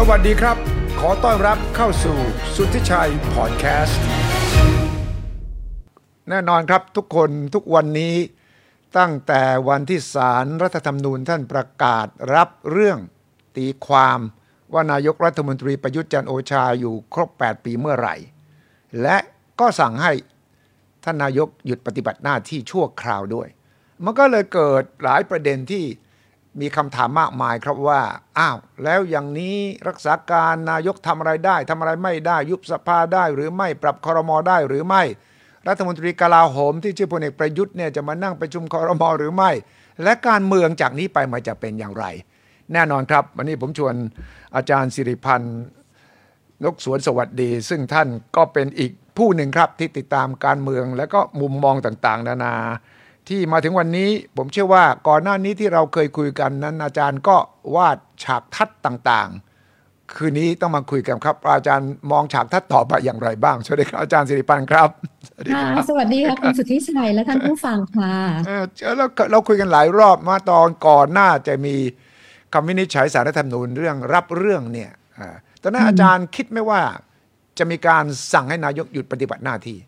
สวัสดีครับ ขอต้อนรับเข้าสู่สุทธิชัยพอดแคสต์ แน่นอนครับทุกคนทุกวันนี้ ตั้งแต่วันที่ศารรัฐธรรมนูญท่านประกาศรับเรื่องตีความว่านายกรัฐมนตรีประยุทธ์จันโอชาอยู่ครบ 8 ปีเมื่อไหร่ และก็สั่งให้ท่านนายกหยุดปฏิบัติหน้าที่ชั่วคราวด้วย มันก็เลยเกิดหลายประเด็นที่ มีคำถามมากมายครับว่า อ้าว แล้วอย่างนี้รักษาการนายกทำอะไรได้ทำอะไรไม่ได้ ยุบสภาได้หรือไม่ปรับคอรมอได้หรือไม่ รัฐมนตรีกลาโหมที่ชื่อพลเอกประยุทธ์เนี่ยจะมานั่งประชุมคอรมอหรือไม่ และการเมืองจากนี้ไปมันจะเป็นอย่างไร แน่นอนครับ วันนี้ผมชวนอาจารย์สิริพันธ์นกสวนสวัสดี ซึ่งท่านก็เป็นอีกผู้หนึ่งครับที่ติดตามการเมือง และก็มุมมองต่างๆ นานา ที่มาถึงวันนี้ผมเชื่อว่าก่อนหน้านี้ที่เราเคยคุยกันนั้น อาจารย์ก็วาดฉากทัดต่างๆ คืนนี้ต้องมาคุยกันครับ อาจารย์มองฉากทัดต่อไปอย่างไรบ้างสวัสดีครับอาจารย์สิริพันธ์ครับสวัสดีครับสวัสดีค่ะคุณสุทธิชัยและท่านผู้ฟังค่ะเออแล้วเราคุยกันหลายรอบมาตอนก่อนหน้าจะมีคำวินิจฉัยสารรัฐธรรมนูญเรื่องรับเรื่องเนี่ยตอนนั้นอาจารย์คิดไหมว่าจะมีการสั่งให้นายกหยุดปฏิบัติหน้าที่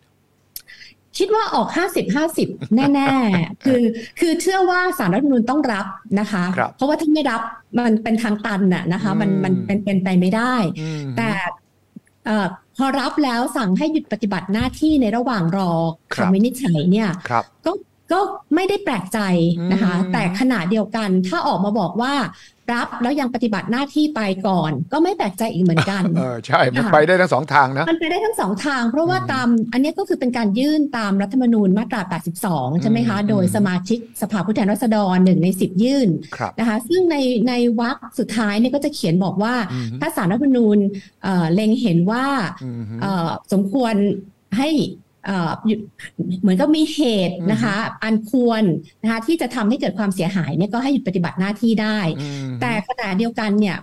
คิดว่าออกห้าสิบห้าสิบแน่ ๆ คือคือเชื่อว่าสารรัฐธรรมนูญต้องรับนะคะคเพราะว่าถ้าไม่รับมันเป็นทางตันน่ะนะคะ มันมันเป็นเป็นไปไม่ได้ แต่พอรับแล้วสั่งให้หยุดปฏิบัติหน้าที่ในระหว่างรอคำวินิจฉัยเนี่ยก็ก็ไม่ได้แปลกใจนะคะ แต่ขณะเดียวกันถ้าออกมาบอกว่า รับแล้วยังปฏิบัติหน้าที่ไปก่อน ก็ไม่แปลกใจอีกเหมือนกันเออใช่ มันไปได้ทั้งสองทางนะ มันไปได้ทั้งสองทาง เพราะว่าตามอันนี้ก็คือเป็นการยื่นตามรัฐธรรมนูญมาตรา 82 ใช่ไหมคะ โดยสมาชิกสภาผู้แทนราษฎรหนึ่งในสิบยื่นนะคะซึ่งในในวรรคสุดท้ายเนี่ยก็จะเขียนบอกว่า ถ้าสารรัฐธรรมนูญเล็งเห็นว่าสมควรให้ เหมือนก็มีเหตุนะคะ อันควรนะคะที่จะทำให้เกิดความเสียหายเนี่ยก็ให้หยุดปฏิบัติหน้าที่ได้ แต่ขณะเดียวกันเนี่ย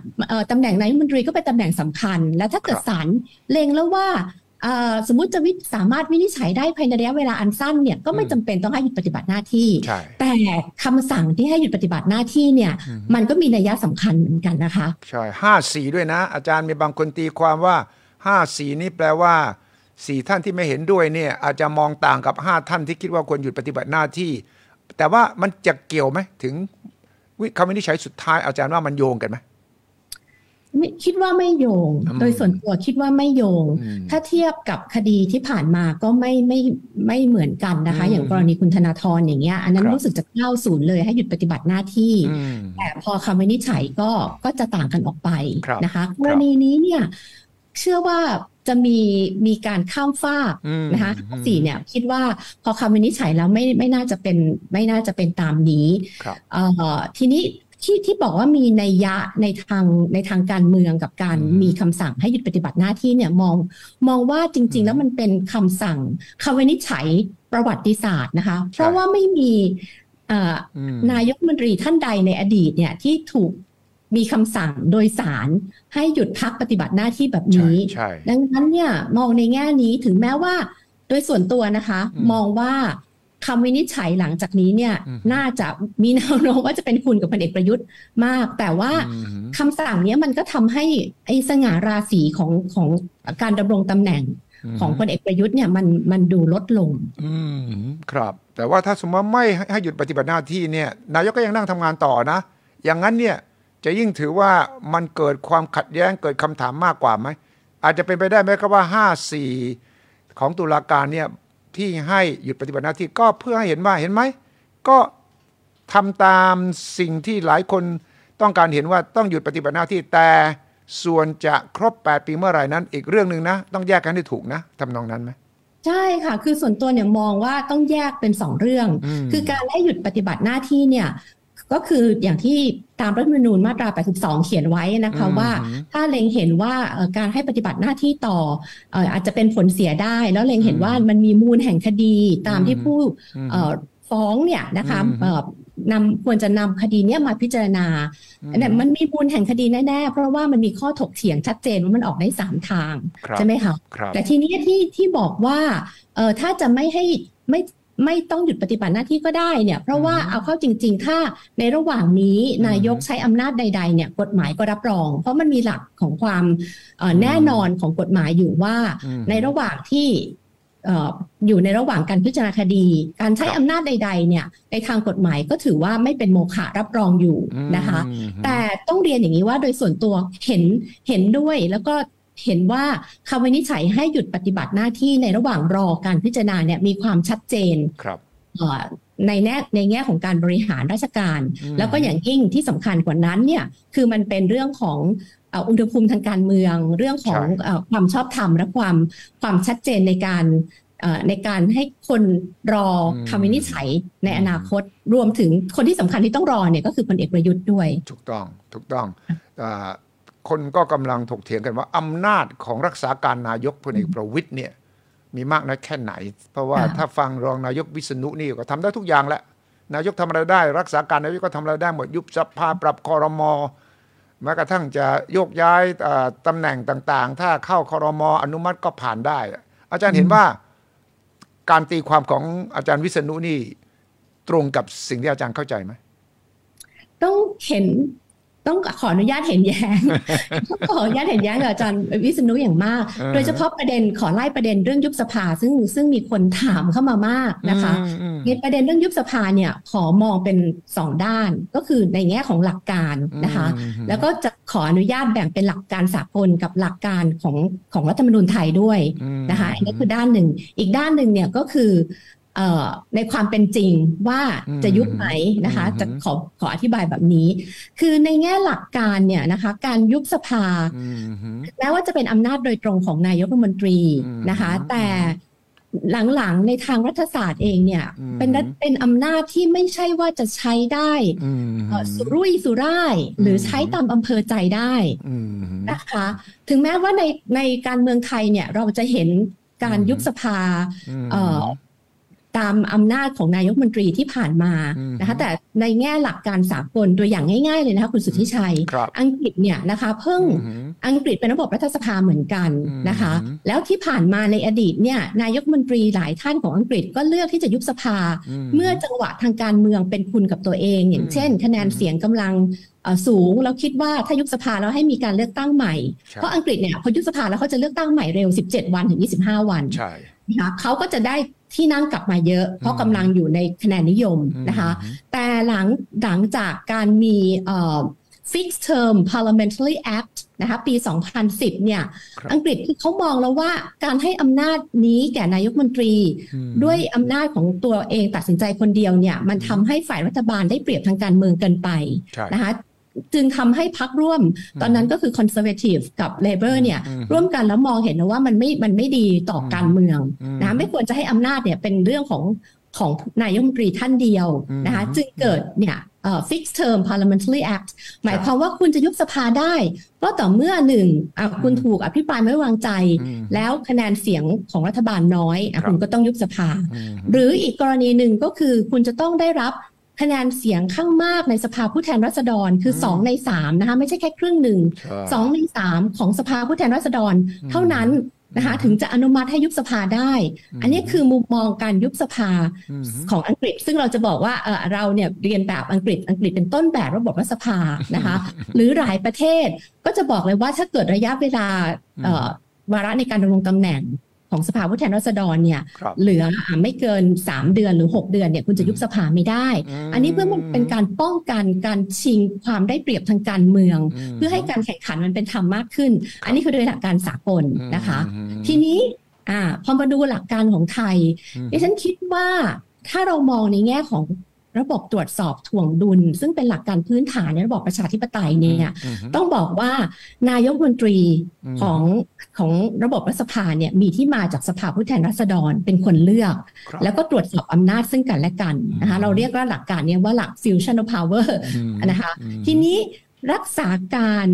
ตำแหน่งนายมนตรีก็เป็นตำแหน่งสำคัญ และถ้าเกิดศาลเล็งแล้วว่าสมมติจะวิสามารถวินิจฉัยได้ภายในระยะเวลาอันสั้นเนี่ยก็ไม่จำเป็นต้องให้หยุดปฏิบัติหน้าที่ แต่คำสั่งที่ให้หยุดปฏิบัติหน้าที่เนี่ยมันก็มีนัยสำคัญเหมือนกันนะคะ ใช่ห้าสีด้วยนะ อาจารย์มีบางคนตีความว่าห้าสีนี้แปลว่า สี่ท่านที่ไม่เห็นด้วยเนี่ยอาจจะมองต่างกับห้าท่านที่คิดว่าควรหยุดปฏิบัติหน้าที่ แต่ว่ามันจะเกี่ยวไหมถึงวิคำวินิจฉัยสุดท้ายอาจารย์ว่ามันโยงกันไหมไม่คิดว่าไม่โยง โดยส่วนตัวคิดว่าไม่โยง ถ้าเทียบกับคดีที่ผ่านมาก็ไม่ไม่ไม่เหมือนกันนะคะ อย่างกรณีคุณธนาธรอย่างเงี้ย อันนั้นรู้สึกจะเข้าศูนย์เลยให้หยุดปฏิบัติหน้าที่ แต่พอคำวินิจฉัยก็ก็จะต่างกันออกไปนะคะ กรณีนี้เนี่ย เชื่อว่า จะมีมีการข้ามฟากนะคะสี่เนี่ยคิดว่าพอคำวินิจฉัยแล้วไม่ไม่น่าจะเป็นไม่น่าจะเป็นตามนี้ทีนี้ที่ที่บอกว่ามีในยะในทางในทางการเมืองกับการมีคำสั่งให้หยุดปฏิบัติหน้าที่เนี่ยมองมองว่าจริง ๆ แล้วมันเป็นคำสั่งคำวินิจฉัยประวัติศาสตร์นะคะ เพราะว่าไม่มีนายกมนตรีท่านใดในอดีตเนี่ยที่ถูก มีคำสั่งโดยสารให้หยุดพักปฏิบัติหน้าที่แบบนี้ ดังนั้นเนี่ยมองในแง่นี้ถึงแม้ว่า โดยส่วนตัวนะคะ มองว่าคำวินิจฉัยหลังจากนี้เนี่ยน่าจะมีแนวโน้มว่าจะเป็นคุณกับพลเอกประยุทธ์มาก แต่ว่าคำสั่งนี้มันก็ทำให้ไอ้สง่าราศีของของการดำรงตำแหน่งของพลเอกประยุทธ์เนี่ยมันมันดูลดลง อืมครับ แต่ว่าถ้าสมมติไม่ให้หยุดปฏิบัติหน้าที่เนี่ย นายกก็ยังนั่งทำงานต่อนะ อย่างนั้นเนี่ย จะยิ่งถือว่ามันเกิดความขัดแย้งเกิดคำถามมากกว่าไหม อาจจะเป็นไปได้ไหมครับว่า 5 4 ของตุลาการเนี่ยที่ให้หยุดปฏิบัติหน้าที่ก็เพื่อให้เห็นว่าเห็นไหม ก็ทำตามสิ่งที่หลายคนต้องการเห็นว่าต้องหยุดปฏิบัติหน้าที่แต่ส่วนจะครบ 8 ปีเมื่อไหร่นั้น อีกเรื่องหนึ่งนะ ต้องแยกกันให้ถูกนะทำนองนั้นไหมใช่ค่ะ คือส่วนตัวเนี่ยมองว่าต้องแยกเป็นสองเรื่อง คือการให้หยุดปฏิบัติหน้าที่เนี่ย ก็คืออย่างที่ตามรัฐธรรมนูญมาตรา 82 เขียนไว้นะคะว่า ถ้าเล็งเห็นว่าการให้ปฏิบัติหน้าที่ต่ออาจจะเป็นผลเสียได้ แล้วเล็งเห็นว่ามันมีมูลแห่งคดีตามที่ผู้ฟ้องเนี่ยนะคะนำควรจะนำคดีเนี้ยมาพิจารณาเนี่ยมันมีมูลแห่งคดีแน่ๆ เพราะว่ามันมีข้อถกเถียงชัดเจนว่ามันออกได้สามทาง ใช่ไหมคะแต่ทีนี้ที่ที่บอกว่าเออถ้าจะไม่ให้ไม่ ไม่ต้องหยุดปฏิบัติหน้าที่ก็ได้เนี่ย เพราะว่าเอาเข้าจริง ๆ ถ้าในระหว่างนี้นายกใช้อำนาจใด ๆ เนี่ยกฎหมายก็รับรอง เพราะมันมีหลักของความแน่นอนของกฎหมายอยู่ว่า ในระหว่างที่อยู่ในระหว่างการพิจารณาคดี การใช้อำนาจใด ๆ เนี่ย ในทางกฎหมายก็ถือว่าไม่เป็นโมฆะรับรองอยู่นะคะ แต่ต้องเรียนอย่างนี้ว่าโดยส่วนตัวเห็นเห็นด้วยแล้วก็ เห็นว่าคำวินิจฉัยให้หยุดปฏิบัติหน้าที่ในระหว่างรอการพิจารณาเนี่ยมีความชัดเจนครับในแง่ในแง่ของการบริหารราชการ แล้วก็อย่างยิ่งที่สำคัญกว่านั้นเนี่ยคือมันเป็นเรื่องของอุณหภูมิทางการเมือง เรื่องของความชอบธรรมและความความชัดเจนในการในการให้คนรอคำวินิจฉัยในอนาคตรวมถึงคนที่สำคัญที่ต้องรอเนี่ยก็คือพลเอกประยุทธ์ด้วย ถูกต้องถูกต้อง คนก็กำลังถกเถียงกันว่าอำนาจของรักษาการนายกพลเอกประวิตยเนี่ยมีมากน้อยแค่ไหน เพราะว่าถ้าฟังรองนายกวิษณุนี่ก็ทำได้ทุกอย่างแล้วนายกทำอะไรได้ รักษาการนายกก็ทำอะไรได้หมดยุบสภาปรับคอรมอแม้กระทั่งจะโยกย้ายตำแหน่งต่าง ๆ ถ้าเข้าคอรมออนุมัติก็ผ่านได้ อาจารย์เห็นว่าการตีความของอาจารย์วิษณุนี่ตรงกับสิ่งที่อาจารย์เข้าใจไหมต้องเห็น ต้องขออนุญาตเห็นแย้งขออนุญาตเห็นแย้งกับอาจารย์วิษณุอย่างมาก โดยเฉพาะประเด็นขอไล่ประเด็นเรื่องยุบสภา ซึ่งซึ่งมีคนถามเข้ามามากนะคะในประเด็นเรื่องยุบสภาเนี่ยขอมองเป็นสองด้านก็คือในแง่ของหลักการนะคะ แล้วก็จะขออนุญาตแบ่งเป็นหลักการสากลกับหลักการของของรัฐธรรมนูญไทยด้วยนะคะอันนี้คือด้านหนึ่งอีกด้านหนึ่งเนี่ยก็คือ ในความเป็นจริงว่าจะยุบไหมนะคะ จะขอขออธิบายแบบนี้ คือในแง่หลักการเนี่ยนะคะ การยุบสภาแม้ว่าจะเป็นอำนาจโดยตรงของนายกรัฐมนตรีนะคะ แต่หลังๆ ในทางรัฐศาสตร์เองเนี่ย เป็นเป็นอำนาจที่ไม่ใช่ว่าจะใช้ได้สุรุ่ยสุร่าย หรือใช้ตามอำเภอใจได้นะคะ ถึงแม้ว่าในในการเมืองไทยเนี่ยเราจะเห็นการยุบสภา ตามอำนาจของนายกมนตรีที่ผ่านมานะคะแต่ในแง่หลักการสากลตัวอย่างง่ายๆเลยนะคะคุณสุทธิชัย อังกฤษเนี่ยนะคะเพิ่งอังกฤษเป็นระบบรัฐสภาเหมือนกันนะคะ แล้วที่ผ่านมาในอดีตเนี่ยนายกมนตรีหลายท่านของอังกฤษก็เลือกที่จะยุบสภา เมื่อจังหวะทางการเมืองเป็นคุณกับตัวเอง อย่างเช่น คะแนนเสียงกำลังสูงแล้วคิดว่าถ้ายุบสภาแล้วให้มีการเลือกตั้งใหม่ เพราะอังกฤษเนี่ยพอยุบสภาแล้วเขาจะเลือกตั้งใหม่เร็ว 17 วันถึง 25 วัน นะคะเขาก็จะได้ที่นั่งกลับมาเยอะ เพราะกำลังอยู่ในคะแนนนิยมนะคะ แต่หลังหลังจากการมี Fixed Term Parliamentary Act นะคะปี 2010 เนี่ย อังกฤษที่เขามองแล้วว่าการให้อำนาจนี้แก่นายกมนตรี ด้วยอำนาจของตัวเองตัดสินใจคนเดียวเนี่ย มันทำให้ฝ่ายรัฐบาลได้เปรียบทางการเมืองเกินไปนะคะ จึงทำให้พักร่วม ตอนนั้นก็คือคอนเซอร์เวทีฟกับเลเบอร์เนี่ยร่วมกันแล้วมองเห็นนะว่ามันไม่มันไม่ดีต่อการเมืองนะไม่ควรจะให้อำนาจเนี่ยเป็นเรื่องของของนายกรัฐมนตรีท่านเดียวนะคะจึงเกิดเนี่ย fixed term parliamentary act หมายความว่าคุณจะยุบสภาได้ ก็ต่อเมื่อหนึ่งคุณถูกอภิปรายไม่วางใจ แล้วคะแนนเสียงของรัฐบาลน้อย คุณก็ต้องยุบสภา หรืออีกกรณีหนึ่งก็คือคุณจะต้องได้รับ คะแนนเสียงข้างมากในสภาผู้แทนราษฎรคือสองในสามนะคะไม่ใช่แค่ครึ่งหนึ่งสองในสามของสภาผู้แทนราษฎรเท่านั้นนะคะถึงจะอนุมัติให้ยุบสภาได้ อันนี้คือมุมมองการยุบสภาของอังกฤษ ซึ่งเราจะบอกว่าเออเราเนี่ยเรียนแบบอังกฤษอังกฤษเป็นต้นแบบระบบรัฐสภานะคะหรือหลายประเทศก็จะบอกเลยว่าถ้าเกิดระยะเวลาวาระในการดำรงตำแหน่ง ของสภาผู้แทนราษฎรเนี่ยเหลือไม่เกิน 3 เดือนหรือ 6 เดือนเนี่ยคุณจะยุบสภาไม่ได้ อันนี้เพื่อมันเป็นการป้องกันการชิงความได้เปรียบทางการเมือง เพื่อให้การแข่งขันมันเป็นธรรมมากขึ้น อันนี้คือโดยหลักการสากลนะคะ ทีนี้อ่าพอมาดูหลักการของไทยดิฉันคิดว่าถ้าเรามองในแง่ของ ระบบตรวจสอบถ่วงดุล ซึ่งเป็นหลักการพื้นฐานในระบบประชาธิปไตยเนี่ยต้องบอกว่านายกมนตรีของของระบบรัฐสภาเนี่ยมีที่มาจากสภาผู้แทนราษฎรเป็นคนเลือก แล้วก็ตรวจสอบอำนาจซึ่งกันและกันนะคะเราเรียกว่าหลักการนี้ว่าหลัก fusion of power นะคะทีนี้รักษาการ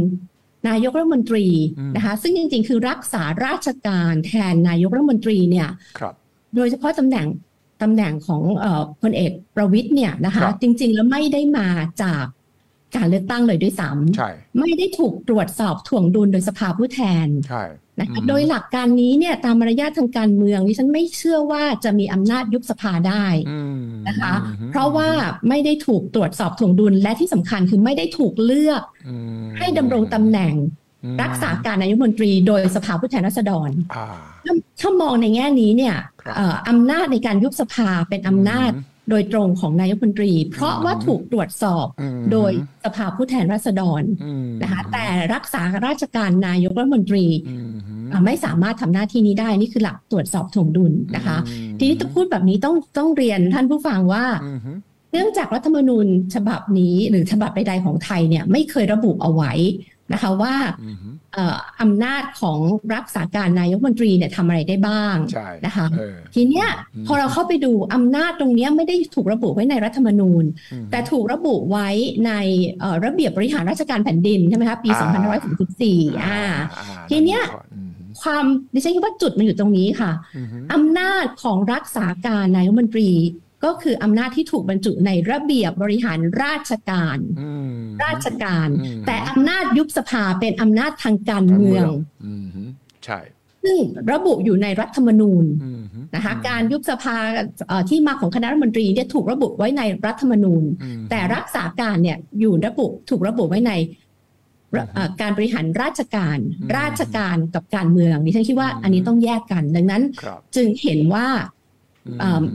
นายกรัฐมนตรีนะคะซึ่งจริงๆ คือรักษาราชการแทนนายกรัฐมนตรีเนี่ยโดยเฉพาะตำแหน่ง ตำแหน่งของพลเอกประวิทย์เนี่ยนะคะ จริง ๆ แล้วไม่ได้มาจากการเลือกตั้งเลยด้วยซ้ำใช่ไม่ได้ถูกตรวจสอบถ่วงดุลโดยสภาผู้แทนใช่นะคะโดยหลักการนี้เนี่ยตามมารยาททางการเมืองดิฉันไม่เชื่อว่าจะมีอำนาจยุบสภาได้อืมนะคะอืมเพราะว่าไม่ได้ถูกตรวจสอบถ่วงดุลและที่สำคัญคือไม่ได้ถูกเลือกอืมให้ดำรงตำแหน่งอืม รักษาการนายกรัฐมนตรีโดยสภาผู้แทนราษฎรอ่าถ้าถ้ามองในแง่นี้เนี่ยครับเอ่ออำนาจในการยุบสภาเป็นอำนาจอืมโดยตรงของนายกรัฐมนตรี เพราะว่าถูกตรวจสอบอืมโดยสภาผู้แทนราษฎรอืมนะคะแต่รักษาราชการนายกรัฐมนตรีอืมอะไม่สามารถทำหน้าที่นี้ได้นี่คือหลักตรวจสอบถ่วงดุลนะคะอืมทีนี้จะพูดแบบนี้ต้องต้องเรียนท่านผู้ฟังว่าอืมเนื่องจากรัฐธรรมนูญฉบับนี้หรือฉบับใดๆของไทยเนี่ยไม่เคยระบุเอาไว้ นะคะว่าอืมเอ่ออำนาจของรักษาการนายกรัฐมนตรีเนี่ยทำอะไรได้บ้างใช่นะคะเออทีเนี้ยอืมพอเราเข้าไปดูอำนาจตรงเนี้ยไม่ได้ถูกระบุไว้ในรัฐธรรมนูญอืมแต่ถูกระบุไว้ในเอ่อระเบียบบริหารราชการแผ่นดินใช่ไหมคะปีอ่า2534อ่าทีเนี้ยอืมความดิฉันคิดว่าจุดมันอยู่ตรงนี้ค่ะอืมอำนาจของรักษาการนายกรัฐมนตรี ก็คืออำนาจที่ถูกบรรจุในระเบียบบริหารราชการอืมราชการอืมแต่อำนาจยุบสภาเป็นอำนาจทางการเมืองอืมใช่ซึ่งระบุอยู่ในรัฐธรรมนูญอืมนะคะการยุบสภาเอ่อที่มาของคณะรัฐมนตรีเนี่ยถูกระบุไว้ในรัฐธรรมนูญอืมแต่รักษาการเนี่ยอยู่ระบุถูกระบุไว้ในระเอ่อการบริหารราชการอืมราชการกับการเมืองดิฉันคิดว่าอืมอันนี้ต้องแยกกัน ดังนั้นครับจึงเห็นว่าอืมเอ่อ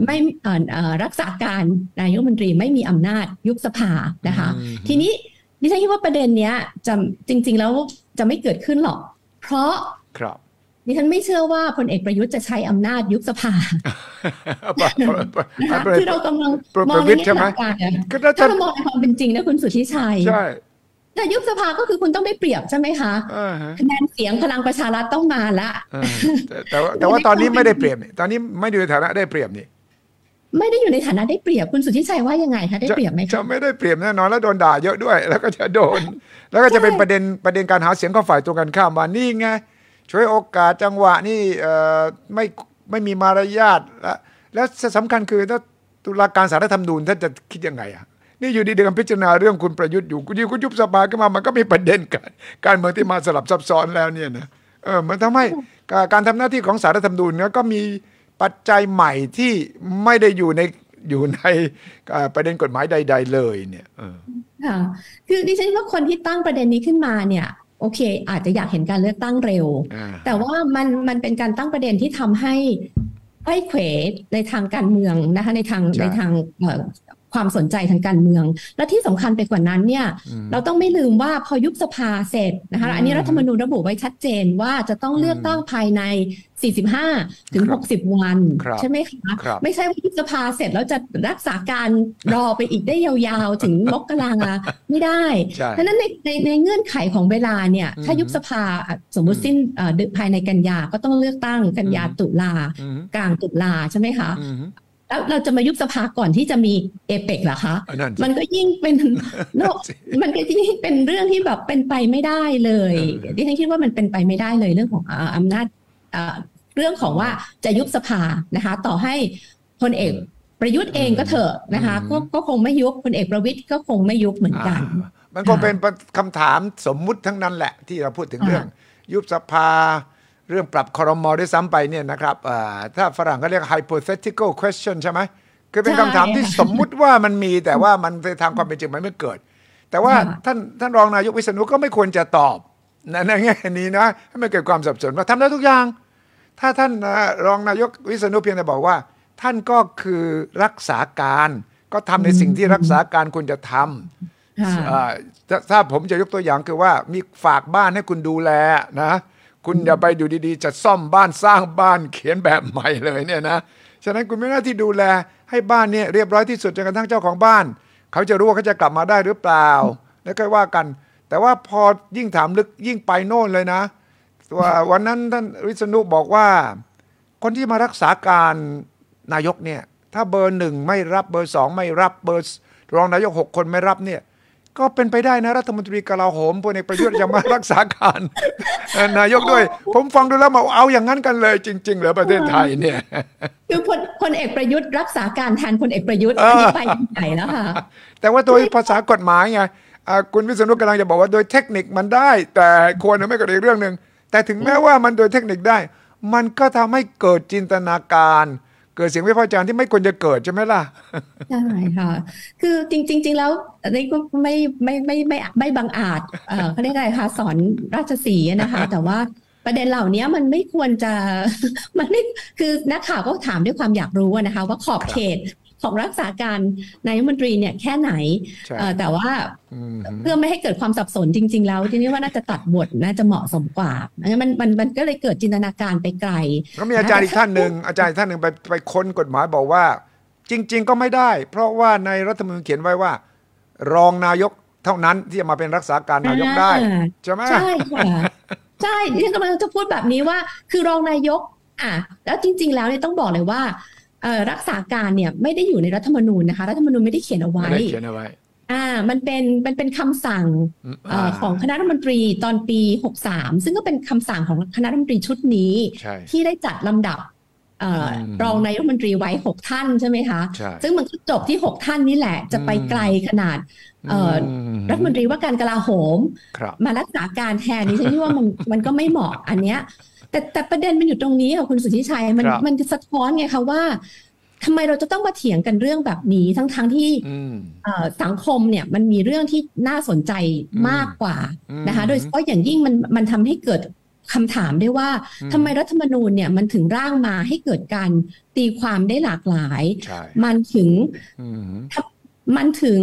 ไม่เอ่อเอ่อรักษาการนายกรัฐมนตรีไม่มีอำนาจยุบสภานะคะอืมทีนี้ดิฉันคิดว่าประเด็นเนี้ยจะจริง ๆ แล้วจะไม่เกิดขึ้นหรอก เพราะครับดิฉันไม่เชื่อว่าพลเอกประยุทธ์จะใช้อำนาจยุบสภานะคะคือเรากำลังประมองวิในตรใช่แง่ไหมหลักการอะก็น่าจะถ้าเรามองในความเป็นจริงนะคุณสุทธิชัยใช่ แต่ยุบสภาก็คือคุณต้องได้เปรียบใช่ไหมคะอ่าฮะคะแนนเสียงพลังประชารัฐต้องมาละอ่าแต่แต่ว่าแต่ว่าตอนนี้ไม่ได้เปรียบนี่ตอนนี้ไม่อยู่ในฐานะได้เปรียบนี่ไม่ได้อยู่ในฐานะได้เปรียบคุณสุทธิชัยว่ายังไงคะได้เปรียบไหมจะคะไม่ได้เปรียบแน่นอนแล้วโดนด่าเยอะด้วย แล้วก็จะโดน แล้วก็จะเป็นประเด็นประเด็นการหาเสียงของฝ่ายตรงกันข้ามว่านี่ไงช่วยโอกาสจังหวะนี่เอ่อไม่ไม่มีมารยาทและแล้วสำคัญคือถ้าตุลาการสารรัฐธรรมนูญท่านจะคิดยังไงอะ นี่อยู่ดีๆกันพิจารณาเรื่องคุณประยุทธ์อยู่คุณยุคุณยุบสภาขึ้นมามันก็มีประเด็นการการเมืองที่มาสลับซับซ้อนแล้วเนี่ยนะเออมันทำให้การการทำหน้าที่ของสารรัฐธรรมนูญเนี่ยก็มีปัจจัยใหม่ที่ไม่ได้อยู่ในอยู่ในเอ่อประเด็นกฎหมายใด ๆ เลยเนี่ยเออค่ะคือดิฉันว่าคนที่ตั้งประเด็นนี้ขึ้นมาเนี่ยโอเค อาจจะอยากเห็นการเลือกตั้งเร็วอ่าแต่ว่ามันมันเป็นการตั้งประเด็นที่ทำให้ไขว้เขวในทางการเมืองนะคะในทางใช่ในทางเอ่อ ความสนใจทางการเมือง และที่สำคัญไปกว่านั้นเนี่ยอืมเราต้องไม่ลืมว่าพอยุบสภาเสร็จนะคะอืมอันนี้รัฐธรรมนูญระบุไว้ชัดเจนว่าจะต้องเลือกตั้งภายใน 45 ถึงครับ60 วันครับใช่ไหมคะครับไม่ใช่ว่ายุบสภาเสร็จแล้วจะรักษาการรอไปอีกได้ยาวๆ ถึงมกราไม่ได้ใช่เพราะฉะนั้นในในในเงื่อนไขของเวลาเนี่ยอืมถ้ายุบสภาอะสมมุติสิ้นเอ่อเดือนภายในกันยาก็ต้องเลือกตั้งกันยาอืมตุลาอืมกลางตุลาใช่ไหมคะอืมแล้ว เราจะมายุบสภาก่อนที่จะมีเอเปกเหรอคะอันนั้นสิมันก็ยิ่งเป็นโลกสิมันก็ยิ่งเป็นเรื่องที่แบบเป็นไปไม่ได้เลยเออดิฉันคิดว่ามันเป็นไปไม่ได้เลยเรื่องของอ่าอำนาจอ่าเรื่องของว่าจะยุบสภานะคะ ต่อให้พลเอกประยุทธ์เองก็เถอะนะคะก็ก็คงไม่ยุบพลเอกประวิตยก็คงไม่ยุบเหมือนกันอ่ามันคงเป็นคำถามสมมุติทั้งนั้นแหละที่เราพูดถึงอ่าเรื่อง ยุบสภา เรื่องปรับคอรมอด้วยซ้ำไปเนี่ยนะครับอ่าถ้าฝรั่งก็เรียก hypothetical question ใช่ไหมคือเป็นคำถามที่สมมุติว่ามันมีแต่ว่ามันในทางความเป็นจริงมันไม่เกิด แต่ว่าท่านท่านรองนายกวิษณุก็ไม่ควรจะตอบในในแง่นี้นะให้มันเกิดความสับสนว่าทำได้ทุกอย่าง ถ้าท่านอ่ารองนายกวิษณุเพียงแต่บอกว่า ท่านก็คือรักษาการก็ทำในสิ่งที่รักษาการควรจะทำค่ะอ่าถ้าถ้าผมจะยกตัวอย่างคือว่ามีฝากบ้านให้คุณดูแลนะ คุณอย่าไปอยู่ดีๆ จะซ่อมบ้านสร้างบ้านเขียนแบบใหม่เลยเนี่ยนะฉะนั้นคุณมีหน้าที่ดูแลให้บ้านเนี่ยเรียบร้อยที่สุดจนกระทั่งเจ้าของบ้าน เขาจะรู้ว่าเขาจะกลับมาได้หรือเปล่าแล้วก็ว่ากัน แต่ว่าพอยิ่งถามลึกยิ่งไปโน่นเลยนะว,วันนั้นท่านวิษณุบอกว่า คนที่มารักษาการนายกเนี่ยถ้าเบอร์หนึ่งไม่รับเบอร์สองไม่รับเบอร์รองนายกหกคนไม่รับเนี่ย ก็เป็นไปได้นะรัฐมนตรีกลาโหมพลเอกประยุทธ์จะมารักษาการนายกด้วย ผมฟังดูแล้วมาเอาอย่างนั้นกันเลยจริง ๆ เหรอประเทศไทยเนี่ยคือพลพลเอกประยุทธ์รักษาการแทนพลเอกประยุทธ์เอออันนี้ไปใหญ่แล้วค่ะแต่ว่าโดยภาษากฎหมายไงคุณวิษณุกำลังจะบอกว่าโดยเทคนิคมันได้ แต่ควรไม่ก็อีกเรื่องหนึ่งแต่ถึงแม้ว่ามันโดยเทคนิคได้ มันก็ทำให้เกิดจินตนาการเกิดเสียงวิพากษ์วิจารณ์ที่ไม่ควรจะเกิดใช่ไหมล่ะใช่ค่ะ คือจริง ๆ แล้วอันนี้ก็ไม่ไม่ไม่ไม่ไม่บังอาจเขาเรียกอะไรคะสอนราชสีนะคะ แต่ว่าประเด็นเหล่านี้มันไม่ควรจะมันไม่คือนักข่าวก็ถามด้วยความอยากรู้นะคะ ว่าขอบเขต ของรักษาการนายมนตรีเนี่ยแค่ไหน แต่ว่าเพื่อไม่ให้เกิดความสับสนจริง ๆ แล้วทีนี้ว่าน่าจะตัดบทน่าจะเหมาะสมกว่ามันมันมันก็เลยเกิดจินตนาการไปไกลก็มีอาจารย์อีกท่านหนึ่งอาจารย์ท่านหนึ่งไปไปค้นกฎหมายบอกว่า จริง ๆ ก็ไม่ได้ เพราะว่าในรัฐธรรมนูญเขียนไว้ว่า รองนายกเท่านั้นที่จะมาเป็นรักษาการนายกได้ใช่ไหมใช่ค่ะใช่ที่ฉันกำลังจะพูดแบบนี้ว่า คือรองนายกอะแล้วจริง ๆ แล้วเนี่ยต้องบอกเลยว่า รักษาการเนี่ยไม่ได้อยู่ในรัฐธรรมนูญนะคะ รัฐธรรมนูญไม่ได้เขียนเอาไว้เขียนเอาไว้ อ่า มันเป็นมันเป็นคำสั่งอของคณะรัฐมนตรีตอนปี 63 ซึ่งก็เป็นคำสั่งของคณะรัฐมนตรีชุดนี้ ที่ได้จัดลำดับรองนายกรัฐมนตรีไว้หกท่านใช่ไหมคะ ซึ่งมันก็จบที่หกท่านนี่แหละ จะไปไกลขนาดรัฐมนตรีว่าการกลาโหม มารักษาการแทนนี่ฉันคิดว่ามันมันก็ไม่เหมาะอันเนี้ย แต่แต่ประเด็นมันอยู่ตรงนี้ค่ะคุณสุทธิชัยมันมันสะท้อนไงคะว่าทำไมเราจะต้องมาเถียงกันเรื่องแบบนี้ทั้งทั้งที่สังคมเนี่ยมันมีเรื่องที่น่าสนใจมากกว่านะคะโดยเฉพาะอย่างยิ่งมันมันทำให้เกิดคำถามได้ว่าทำไมรัฐธรรมนูญเนี่ยมันถึงร่างมาให้เกิดการตีความได้หลากหลาย มันถึงมันถึง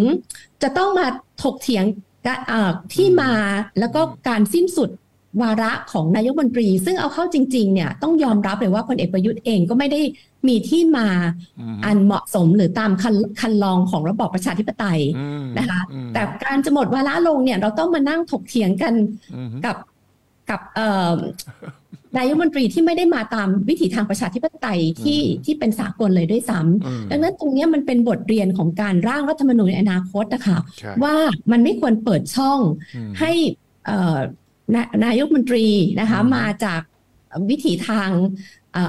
จะต้องมาถกเถียงที่มาแล้วก็การสิ้นสุด วาระของนายกบัญชี ซึ่งเอาเข้าจริงๆเนี่ยต้องยอมรับเลยว่าพลเอกประยุทธ์เองก็ไม่ได้มีที่มาอันเหมาะสมหรือตามคันคันลองของระบอบประชาธิปไตยนะคะแต่การจะหมดวาระลงเนี่ยเราต้องมานั่งถกเถียงกันกับกับนายกบัญชีที่ไม่ได้มาตามวิถีทางประชาธิปไตยที่ที่เป็นสากลเลยด้วยซ้ำดังนั้นตรงนี้มันเป็นบทเรียนของการร่างรัฐธรรมนูญในอนาคตนะคะว่ามันไม่ควรเปิดช่องให้ นายกมนตรีนะคะมาจากวิถีทาง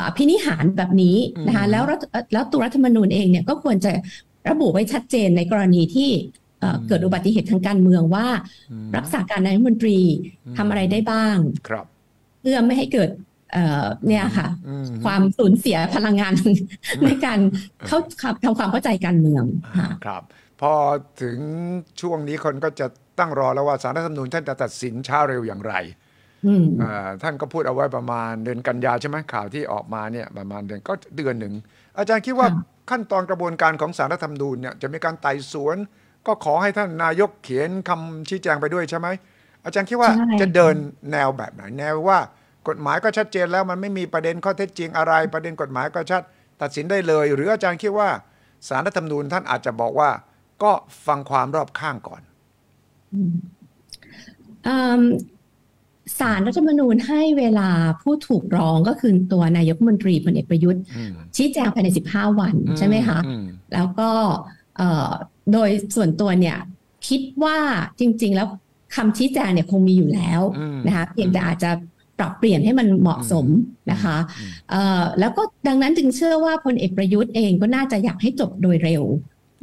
อภินิหารแบบนี้นะคะแล้วแล้วตัวรัฐธรรมนูญเองเนี่ยก็ควรจะระบุไว้ชัดเจนในกรณีที่เกิดอุบัติเหตุทางการเมืองว่า รักษาการนายกมนตรีทำอะไรได้บ้างครับ เพื่อไม่ให้เกิดเนี่ยค่ะ ความสูญเสียพลังงานในการเข้าทำความเข้าใจการเมืองครับ พอถึงช่วงนี้คนก็จะ ตั้งรอแล้วว่าสารรัฐธรรมนูญท่านจะตัดสินช้าเร็วอย่างไรท่านก็พูดเอาไว้ประมาณเดือนกันยาใช่ไหมข่าวที่ออกมาเนี่ยประมาณเดือนก็เดือนหนึ่ง อาจารย์คิดว่าขั้นตอนกระบวนการของสารรัฐธรรมนูญเนี่ยจะมีการไต่สวน ก็ขอให้ท่านนายกเขียนคำชี้แจงไปด้วยใช่ไหมอาจารย์คิดว่าจะเดินแนวแบบไหนแนวว่ากฎหมายก็ชัดเจนแล้วมันไม่มีประเด็นข้อเท็จจริงอะไร ประเด็นกฎหมายก็ชัด ตัดสินได้เลย หรืออาจารย์คิดว่าสารรัฐธรรมนูญท่านอาจจะบอกว่า ก็ฟังความรอบข้างก่อน สารรัฐธรรมนูญให้เวลาผู้ถูกร้องก็คือตัวนายกมนตรีพลเอกประยุทธ์ ชี้แจงภายใน 15 วันใช่ไหมคะ แล้วก็โดยส่วนตัวเนี่ยคิดว่าจริง ๆ แล้วคำชี้แจงเนี่ยคงมีอยู่แล้วนะคะเพียงแต่อาจจะปรับเปลี่ยนให้มันเหมาะสมนะคะแล้วก็ดังนั้นจึงเชื่อว่าพลเอกประยุทธ์เองก็น่าจะอยากให้จบโดยเร็ว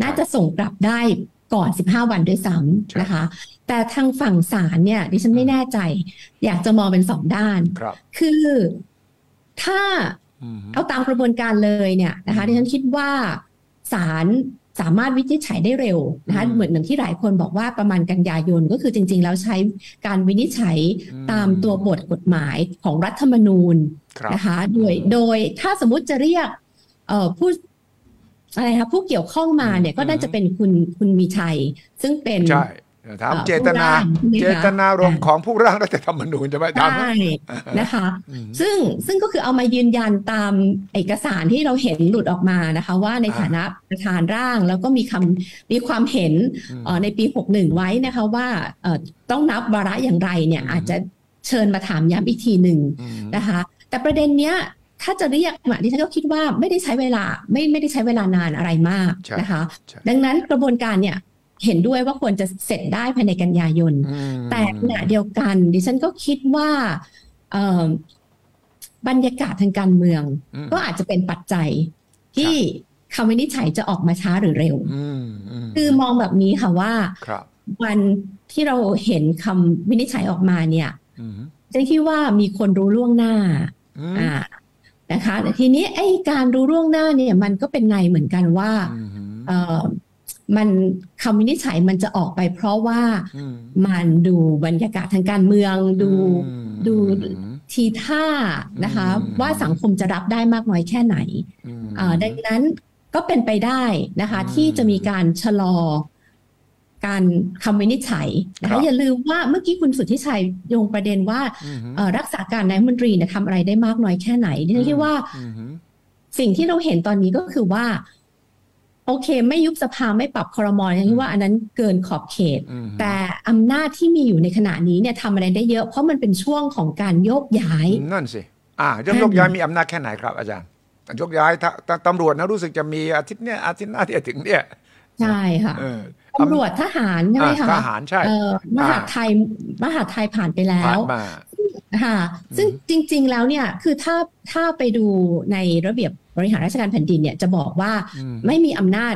น่าจะส่งกลับได้ ก่อน 15 วันด้วยซ้ำนะคะ แต่ทางฝั่งศาลเนี่ย ดิฉันไม่แน่ใจ อยากจะมองเป็นสองด้านคือถ้าเอาตามกระบวนการเลยเนี่ยนะคะดิฉันคิดว่าศาลสามารถวินิจฉัยได้เร็วนะคะเหมือนอย่างที่หลายคนบอกว่าประมาณกันยายนก็คือจริง ๆ แล้วใช้การวินิจฉัยตามตัวบทกฎหมายของรัฐธรรมนูญนะคะโดยโดยถ้าสมมุติจะเรียกผู้ อะไรคะผู้เกี่ยวข้องมาเนี่ยก็น่าจะเป็นคุณคุณมีชัย ซึ่งเป็นใช่ถามเจตนาเจตนารมณ์ของผู้ร่างรัฐธรรมนูญจะไม่ทำใช่นะคะ ซึ่งซึ่งก็คือเอามายืนยันตามเอกสารที่เราเห็นหลุดออกมานะคะ ว่าในฐานะประธานร่างแล้วก็มีคำมีความเห็นในปีหกหนึ่งไว้นะคะว่าต้องนับวาระอย่างไรเนี่ยอาจจะเชิญมาถามย้ำอีกทีหนึ่งนะคะ แต่ประเด็นเนี้ย ถ้าจะเรียกมาดิฉันก็คิดว่าไม่ได้ใช้เวลาไม่ไม่ได้ใช้เวลานานอะไรมากนะคะ ดังนั้นกระบวนการเนี่ยเห็นด้วยว่าควรจะเสร็จได้ภายในกันยายน แต่ขณะเดียวกัน ดิฉันก็คิดว่าบรรยากาศทางการเมือง ก็อาจจะเป็นปัจจัยที่คำวินิจฉัยจะออกมาช้าหรือเร็ว คือมองแบบนี้ค่ะว่าวันที่เราเห็นคำวินิจฉัยออกมาเนี่ยฉันคิดว่ามีคนรู้ล่วงหน้าอ่า นะคะแต่ทีนี้ไอ้การรู้ล่วงหน้าเนี่ยมันก็เป็นไงเหมือนกันว่าเออมันคำวินิจฉัยมันจะออกไปเพราะว่ามันดูบรรยากาศทางการเมืองดูดูทีท่านะคะว่าสังคมจะรับได้มากน้อยแค่ไหนดังนั้นก็เป็นไปได้นะคะที่จะมีการชะลอ การคำวินิจฉัยนะคะอย่าลืมว่าเมื่อกี้คุณสุทธิชัยโยงประเด็นว่ารักษาการนายมนตรีเนี่ยทำอะไรได้มากน้อยแค่ไหนดิฉันคิดว่าสิ่งที่เราเห็นตอนนี้ก็คือว่า โอเค ไม่ยุบสภาไม่ปรับคอรมอลฉันคิดว่าอันนั้นเกินขอบเขต แต่อำนาจที่มีอยู่ในขณะนี้เนี่ยทำอะไรได้เยอะเพราะมันเป็นช่วงของการโยกย้าย นั่นสิอ่าจะโยกย้ายมีอำนาจแค่ไหนครับอาจารย์ยกย้ายตำรวจนะรู้สึกจะมีอาทิตย์เนี้ยอาทิตย์หน้าที่จะถึงเนี่ยใช่ค่ะ ตำรวจทหารใช่ไหมคะทหารใช่มหาไทยมหาไทยผ่านไปแล้วค่ะซึ่งจริง ๆ แล้วเนี่ยคือถ้าถ้าไปดูในระเบียบบริหารราชการแผ่นดินเนี่ยจะบอกว่าไม่มีอำนาจ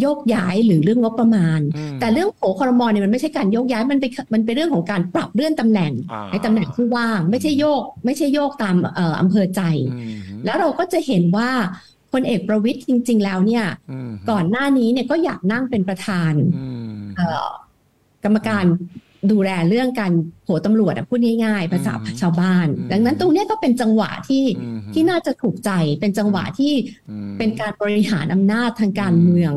โยกย้ายหรือเรื่องงบประมาณ แต่เรื่องโผคอรมอเนี่ยมันไม่ใช่การโยกย้ายมันเป็นมันเป็นเรื่องของการปรับเลื่อนตำแหน่งในตำแหน่งที่ว่าง ไม่ใช่โยก ไม่ใช่โยกตามอำเภอใจ แล้วเราก็จะเห็นว่า พลเอกประวิทย์จริง ๆ แล้วเนี่ย ก่อนหน้านี้เนี่ยก็อยากนั่งเป็นประธานกรรมการดูแลเรื่องการโหตำรวจพูดง่ายๆภาษาชาวบ้าน ดังนั้นตรงนี้ก็เป็นจังหวะที่ที่น่าจะถูกใจเป็นจังหวะที่เป็นการบริหารอำนาจทางการเมือง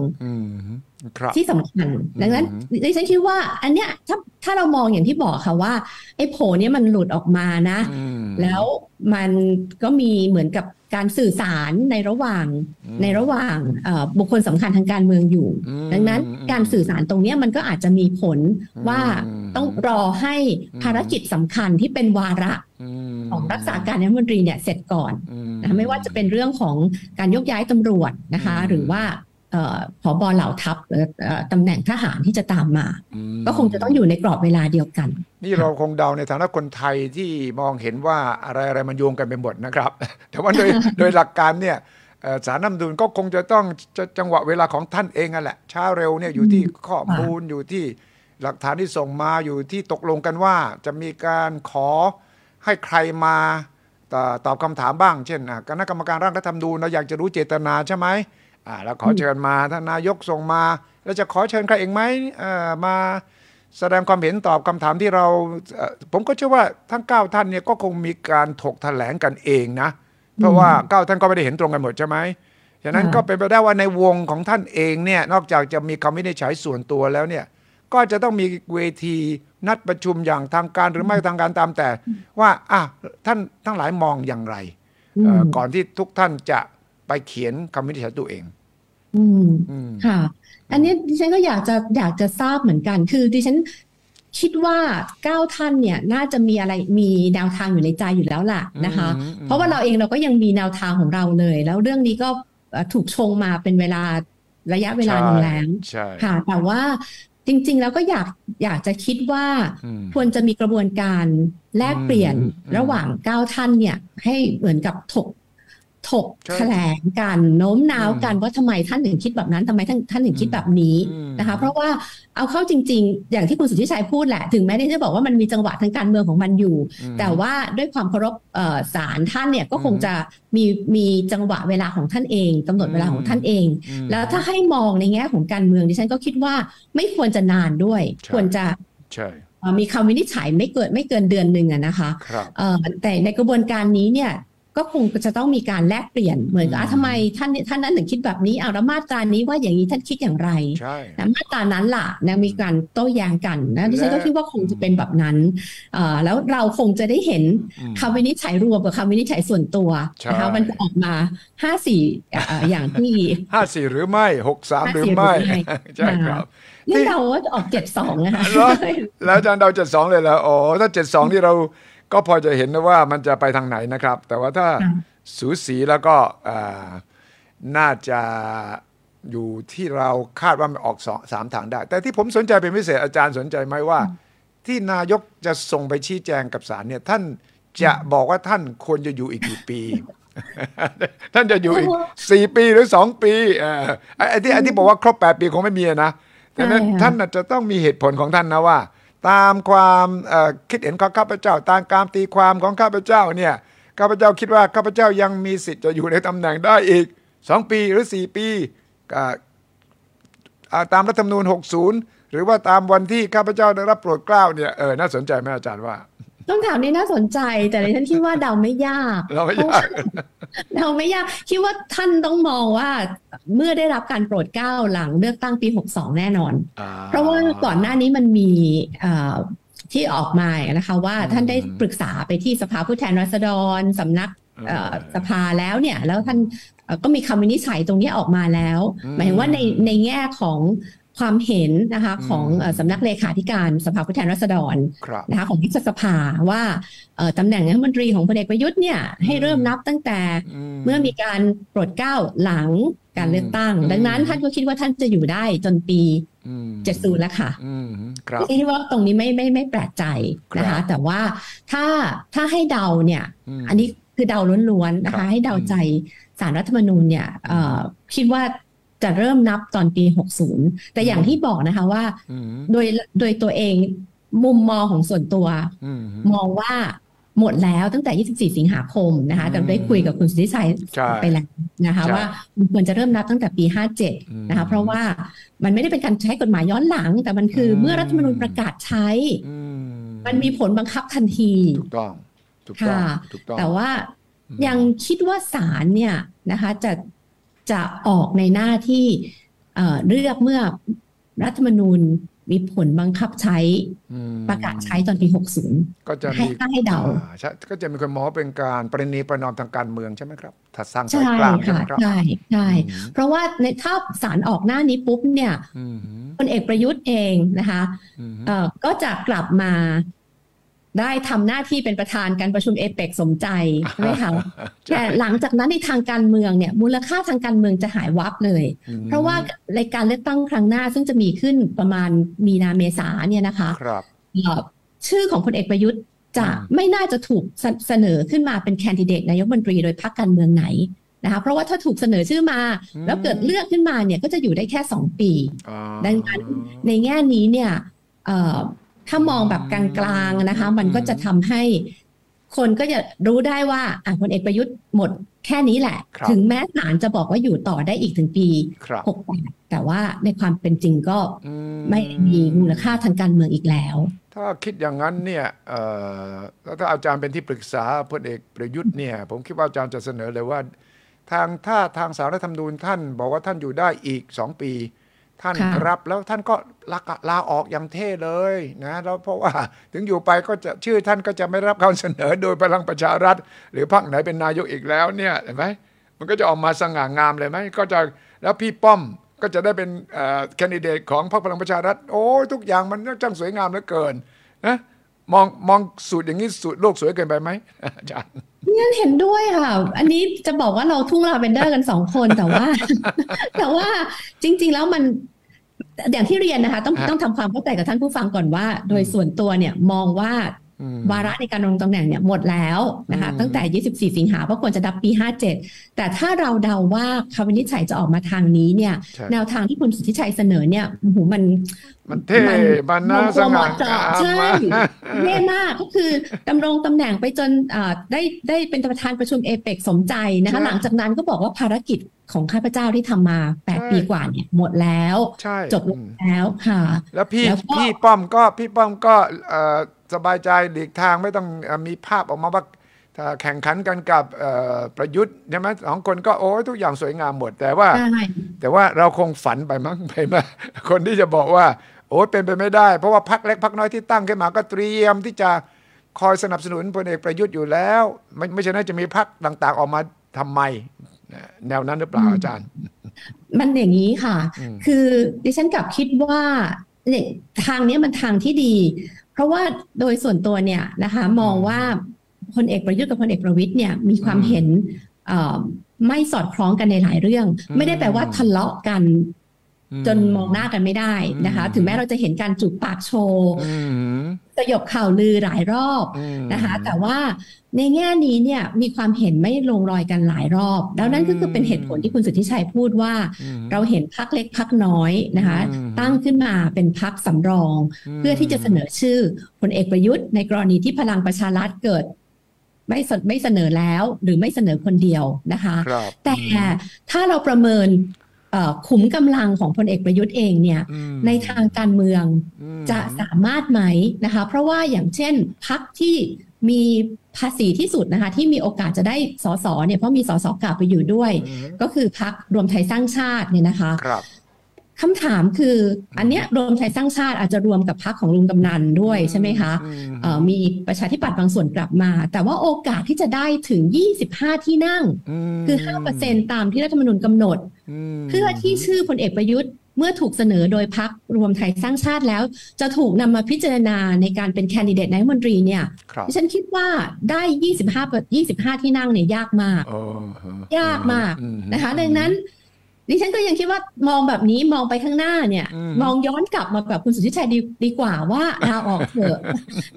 ที่สำคัญ ดังนั้นดิฉันคิดว่า อันเนี้ยถ้าถ้าเรามองอย่างที่บอกค่ะว่า ไอ้โผเนี้ยมันหลุดออกมานะ แล้วมันก็มีเหมือนกับการสื่อสารในระหว่างในระหว่างบุคคลสำคัญทางการเมืองอยู่ ดังนั้นการสื่อสารตรงนี้มันก็อาจจะมีผลว่าต้องรอให้ภารกิจสำคัญที่เป็นวาระของรักษาการนายมนตรีเนี่ยเสร็จก่อนนะไม่ว่าจะเป็นเรื่องของการยกย้ายตำรวจนะคะ หรือว่า ผอบอเหล่าทัพตำแหน่งทหารที่จะตามมา ก็คงจะต้องอยู่ในกรอบเวลาเดียวกัน นี่เราคงเดาในฐานะคนไทยที่มองเห็นว่าอะไรอะไรมันโยงกันไปหมดนะครับ แต่ว่าโดยโดยหลักการเนี่ยสารน้ำดุลก็คงจะต้องจังหวะเวลาของท่านเองนั่นแหละช้าเร็วเนี่ยอยู่ที่ข้อมูลอยู่ที่หลักฐานที่ส่งมาอยู่ที่ตกลงกันว่า จะมีการขอให้ใครมาตอบคำถามบ้าง เช่นคณะกรรมการร่างรัฐธรรมนูญเราอยากจะรู้เจตนาใช่ไหม อ่าแล้วขอเชิญมาท่านนายกส่งมา แล้วจะขอเชิญใครเองไหมมาแสดงความเห็นตอบคำถามที่เรา ผมก็เชื่อว่าทั้งเก้าท่านเนี่ยก็คงมีการถกแถลงกันเองนะ เพราะว่าเก้าท่านก็ไม่ได้เห็นตรงกันหมดใช่ไหมฉะนั้นก็เป็นไปได้ว่าในวงของท่านเองเนี่ยนอกจากจะมีคำวินิจฉัยส่วนตัวแล้วเนี่ยก็จะต้องมีเวทีนัดประชุมอย่างทางการหรือไม่ทางการตามแต่ ว่าอะท่านทั้งหลายมองอย่างไร ก่อนที่ทุกท่านจะ ไปเขียนคำวินิจฉัยตัวเอง อืมค่ะ อันนี้ดิฉันก็อยากจะอยากจะทราบเหมือนกัน คือดิฉันคิดว่าเก้าท่านเนี่ยน่าจะมีอะไรมีแนวทางอยู่ในใจอยู่แล้วล่ะนะคะ เพราะว่าเราเองเราก็ยังมีแนวทางของเราเลย แล้วเรื่องนี้ก็ถูกชงมาเป็นเวลาระยะเวลาหนึ่งแล้วค่ะ แต่ว่าจริง ๆ แล้วก็อยากอยากจะคิดว่าควรจะมีกระบวนการแลกเปลี่ยนระหว่างเก้าท่านเนี่ย ให้เหมือนกับถก ถกแถลงกันโน้มน้าวกันว่าทำไมท่านถึงคิดแบบนั้นทำไมท่านท่านถึงคิดแบบนี้นะคะ เพราะว่าเอาเข้าจริง ๆ อย่างที่คุณสุทธิชัยพูดแหละ ถึงแม้ที่จะบอกว่ามันมีจังหวะทางการเมืองของมันอยู่ แต่ว่าด้วยความเคารพศาลท่านเนี่ยก็คงจะมีมีจังหวะเวลาของท่านเองกำหนดเวลาของท่านเอง แล้วถ้าให้มองในแง่ของการเมืองดิฉันก็คิดว่าไม่ควรจะนานด้วย ควรจะมีคำวินิจฉัยไม่เกิดไม่เกินเดือนหนึ่งอะนะคะแต่ในกระบวนการนี้เนี่ย ก็คงจะต้องมีการแลกเปลี่ยนเหมือนกับทำไมท่านท่านนั้นถึงคิดแบบนี้เอาแล้วมาตรานี้ว่าอย่างนี้ท่านคิดอย่างไรใช่มาตรานั้นล่ะนะมีการโต้แย้งกันนะดิฉันก็คิดว่าคงจะเป็นแบบนั้นแล้วเราคงจะได้เห็นคำวินิจฉัยรวมกับคำวินิจฉัยส่วนตัวนะคะมันจะออกมาห้าสี่อย่างที่ห้าสี่หรือไม่หกสามหรือไม่ใช่ครับนี่เราว่าออกเจ็ดสองนะคะแล้วอาจารย์เราเจ็ดสองเลยแล้วอ๋อถ้าเจ็ดสองที่เรา ก็พอจะเห็นนะว่ามันจะไปทางไหนนะครับ แต่ว่าถ้าสูสีแล้วก็น่าจะอยู่ที่เราคาดว่ามันออกสองสามทางได้ แต่ที่ผมสนใจเป็นพิเศษอาจารย์สนใจไหมว่า ที่นายกจะส่งไปชี้แจงกับศาลเนี่ย ท่านจะบอกว่าท่านควรจะอยู่อีกกี่ปี ท่านจะอยู่อีกสี่ปีหรือสองปีไอ้ที่ไอ้ที่บอกว่าครบแปดปีคงไม่มีนะแต่นั้นท่านจะต้องมีเหตุผลของท่านนะว่า ตามความคิดเห็นของข้าพเจ้า ตามการตีความของข้าพเจ้าเนี่ยข้าพเจ้าคิดว่าข้าพเจ้ายังมีสิทธิ์จะอยู่ในตำแหน่งได้อีกสองปีหรือสี่ปีตามรัฐธรรมนูญ 60 หรือว่าตามวันที่ข้าพเจ้าได้รับโปรดเกล้าเนี่ยเออน่าสนใจไหมอาจารย์ว่า ต้องถามนี้น่าสนใจ แต่ในท่านคิดว่าเดาไม่ยากเราไม่ยากเดาไม่ยากคิดว่าท่านต้องมองว่า เมื่อได้รับการโปรดเกล้าหลังเลือกตั้งปี 62 แน่นอน เพราะว่าก่อนหน้านี้มันมีที่ออกมานะคะว่าท่านได้ปรึกษาไปที่สภาผู้แทนราษฎรสำนักสภาแล้วเนี่ย แล้วท่านก็มีคำวินิจฉัยตรงนี้ออกมาแล้ว หมายถึงว่าในในแง่ของ ความเห็นนะคะของสำนักเลขาธิการสภาผู้แทนราษฎรนะคะของรัฐสภาว่าตำแหน่งรัฐมนตรีของพลเอกประยุทธ์เนี่ยให้เริ่มนับตั้งแต่เมื่อมีการโปรดเกล้าหลังการเลือกตั้ง ดังนั้นท่านก็คิดว่าท่านจะอยู่ได้จนปีเจ็ดศูนย์แล้วค่ะคิดว่าตรงนี้ไม่ไม่ไม่แปลกใจนะคะ แต่ว่าถ้าถ้าให้เดาเนี่ย อันนี้คือเดาล้วนๆนะคะ ให้เดาใจสารรัฐธรรมนูญเนี่ยคิดว่า จะเริ่มนับตอนปี 60 แต่อย่างที่บอกนะคะว่าโดยโดยตัวเองมุมมองของส่วนตัว มองว่าหมดแล้วตั้งแต่ 24 สิงหาคมนะคะแต่ได้คุยกับคุณสุทธิชัยไปแล้วนะคะว่ามันควรจะเริ่มนับตั้งแต่ปี 57 นะคะเพราะว่ามันไม่ได้เป็นการใช้กฎหมายย้อนหลัง แต่มันคือเมื่อรัฐธรรมนูญประกาศใช้ มันมีผลบังคับทันที ถูกต้องถูกต้องแต่ว่ายังคิดว่าศาลเนี่ยนะคะจะ จะออกในหน้าที่เลือกเมื่อรัฐธรรมนูญมีผลบังคับใช้ประกาศใช้ตอนปี 60 ก็จะมีให้เดา ก็จะมีคนมองเป็นการประนีประนอมทางการเมืองใช่ไหมครับถ้าสร้างสายกลางใช่ไหมครับใช่ใช่เพราะว่าในถ้าสารออกหน้านี้ปุ๊บเนี่ยพลเอกประยุทธ์เองนะคะก็จะกลับมา ได้ทำหน้าที่เป็นประธานการประชุมเอเปกสมใจใช่ไหมคะแต่หลังจากนั้นในทางการเมืองเนี่ยมูลค่าทางการเมืองจะหายวับเลย เพราะว่าในการเลือกตั้งครั้งหน้าซึ่งจะมีขึ้นประมาณมีนาเมษาเนี่ยนะคะครับชื่อของพลเอกประยุทธ์จะไม่น่าจะถูกเสนอขึ้นมาเป็นแคนดิเดตนายกบัญชีโดยพรรคการเมืองไหนนะคะเพราะว่าถ้าถูกเสนอชื่อมา แล้วเกิดเลือกขึ้นมาเนี่ยก็จะอยู่ได้แค่สองปี ดังนั้นในแง่นี้เนี่ย ถ้ามองแบบกลางๆนะคะ มันก็จะทำให้คนก็จะรู้ได้ว่าอะพลเอกประยุทธ์หมดแค่นี้แหละ ถึงแม้ศาลจะบอกว่าอยู่ต่อได้อีกถึงปีหกแปดแต่ว่าในความเป็นจริงก็ไม่มีมูลค่าทางการเมืองอีกแล้ว ถ้าคิดอย่างนั้นเนี่ยแล้วถ้าอาจารย์เป็นที่ปรึกษาพลเอกประยุทธ์เนี่ย ผมคิดว่าอาจารย์จะเสนอเลยว่า ทางถ้าทางสารรัฐธรรมนูญท่านบอกว่าท่านอยู่ได้อีกสองปี ท่านรับแล้วท่านก็ลาลาออกอย่างเท่เลยนะแล้วเพราะว่าถึงอยู่ไปก็จะชื่อท่านก็จะไม่รับการเสนอโดยพลังประชารัฐ หรือพรรคไหนเป็นนายกอีกแล้วเนี่ยเห็นไหมมันก็จะออกมาสง่างามเลยไหมก็จะแล้วพี่ป้อมก็จะได้เป็นแคนดิเดตของพรรคพลังประชารัฐ โอ้ทุกอย่างมันจังสวยงามเหลือเกินนะมองมองสูตรอย่างนี้สูตรโลกสวยเกินไปไหมอาจารย์งั้ นเห็นด้วยค่ะ อันนี้จะบอกว่าเราทุ่งลาเวนเดอร์กันสองคนแต่ว่า แต่ว่าจริง ๆ แล้วมันอย่างที่เรียนนะคะ ต้องต้องทำความเข้าใจกับท่านผู้ฟังก่อนว่า โดยส่วนตัวเนี่ยมองว่า วาระในการลงตำแหน่งเนี่ยหมดแล้วนะคะตั้งแต่ 24 สิงหาเพราะควรจะดับปี 57 แต่ถ้าเราเดาว่าคำวินิจฉัยจะออกมาทางนี้เนี่ย แนวทางที่คุณสุทธิชัยเสนอเนี่ยโอ้โหมันมันเท่มันน่าสง่างามใช่เท่มากก็คือดำรงตำแหน่งไปจนได้ได้เป็นประธานประชุมเอเปกสมใจนะคะหลังจากนั้นก็บอกว่าภารกิจของข้าพเจ้าที่ทำมา 8 ปีกว่าเนี่ยหมดแล้ว จบแล้วค่ะ แล้วพี่พี่ป้อมก็พี่ป้อมก็ สบายใจหลีกทางไม่ต้องมีภาพออกมาว่าถ้าแข่งขันกันกับประยุทธ์ใช่ไหมสองคนก็โอ้ทุกอย่างสวยงามหมด แต่ว่า แต่ว่าเราคงฝันไปมั้งไปมาคนที่จะบอกว่า โอ้เป็นไปไม่ได้ เพราะว่าพักเล็กพักน้อยที่ตั้งขึ้นมาก็เตรียมที่จะคอยสนับสนุนพลเอกประยุทธ์อยู่แล้ว ไม่ไม่ใช่น่าจะมีพักต่าง ๆ ออกมาทำไม แนวนั้นหรือเปล่าอาจารย์ มันอย่างนี้ค่ะ คือดิฉันกลับคิดว่าเนี่ยทางนี้มันทางที่ดี เพราะว่าโดยส่วนตัวเนี่ยนะคะมองว่าพลเอกประยุทธ์กับพลเอกประวิตยเนี่ยมีความเห็นไม่สอดคล้องกันในหลายเรื่อง ไม่ได้แปลว่าทะเลาะกัน จนมองหน้ากันไม่ได้นะคะ ถึงแม้เราจะเห็นการจูบปากโชว์แสยบข่าวลือหลายรอบนะคะ แต่ว่าในแง่นี้เนี่ยมีความเห็นไม่ลงรอยกันหลายรอบ แล้วนั่นก็คือเป็นเหตุผลที่คุณสุทธิชัยพูดว่า เราเห็นพักเล็กพักน้อยนะคะ ตั้งขึ้นมาเป็นพักสำรอง เพื่อที่จะเสนอชื่อพลเอกประยุทธ์ในกรณีที่พลังประชารัฐเกิดไม่ไม่เสนอแล้วหรือไม่เสนอคนเดียวนะคะ แต่ถ้าเราประเมิน ขุมกำลังของพลเอกประยุทธ์เองเนี่ยในทางการเมืองจะสามารถไหมนะคะ เพราะว่าอย่างเช่นพักที่มีภาษีที่สุดนะคะที่มีโอกาสจะได้สสเนี่ยเพราะมีสสกลับไปอยู่ด้วย ก็คือพักรวมไทยสร้างชาติเนี่ยนะคะ คำถามคืออันเนี้ยรวมไทยสร้างชาติอาจจะรวมกับพักของลุงกำนันด้วยใช่ไหมคะมีประชาธิปัตย์บางส่วนกลับมา แต่ว่าโอกาสที่จะได้ถึง 25 ที่นั่ง คือ 5%ตามที่รัฐธรรมนูญกำหนด เพื่อที่ชื่อพลเอกประยุทธ์เมื่อถูกเสนอโดยพักรวมไทยสร้างชาติแล้ว จะถูกนำมาพิจารณาในการเป็นแคนดิเดตนายมนตรีเนี่ยดิฉันคิดว่าได้ 25 25 ที่นั่งเนี่ยยากมาก ยากมากนะคะดังนั้น ดิฉันก็ยังคิดว่ามองแบบนี้มองไปข้างหน้าเนี่ย มองย้อนกลับมาแบบคุณสุทธิชัยดีดีกว่าว่าลาออกเถอะ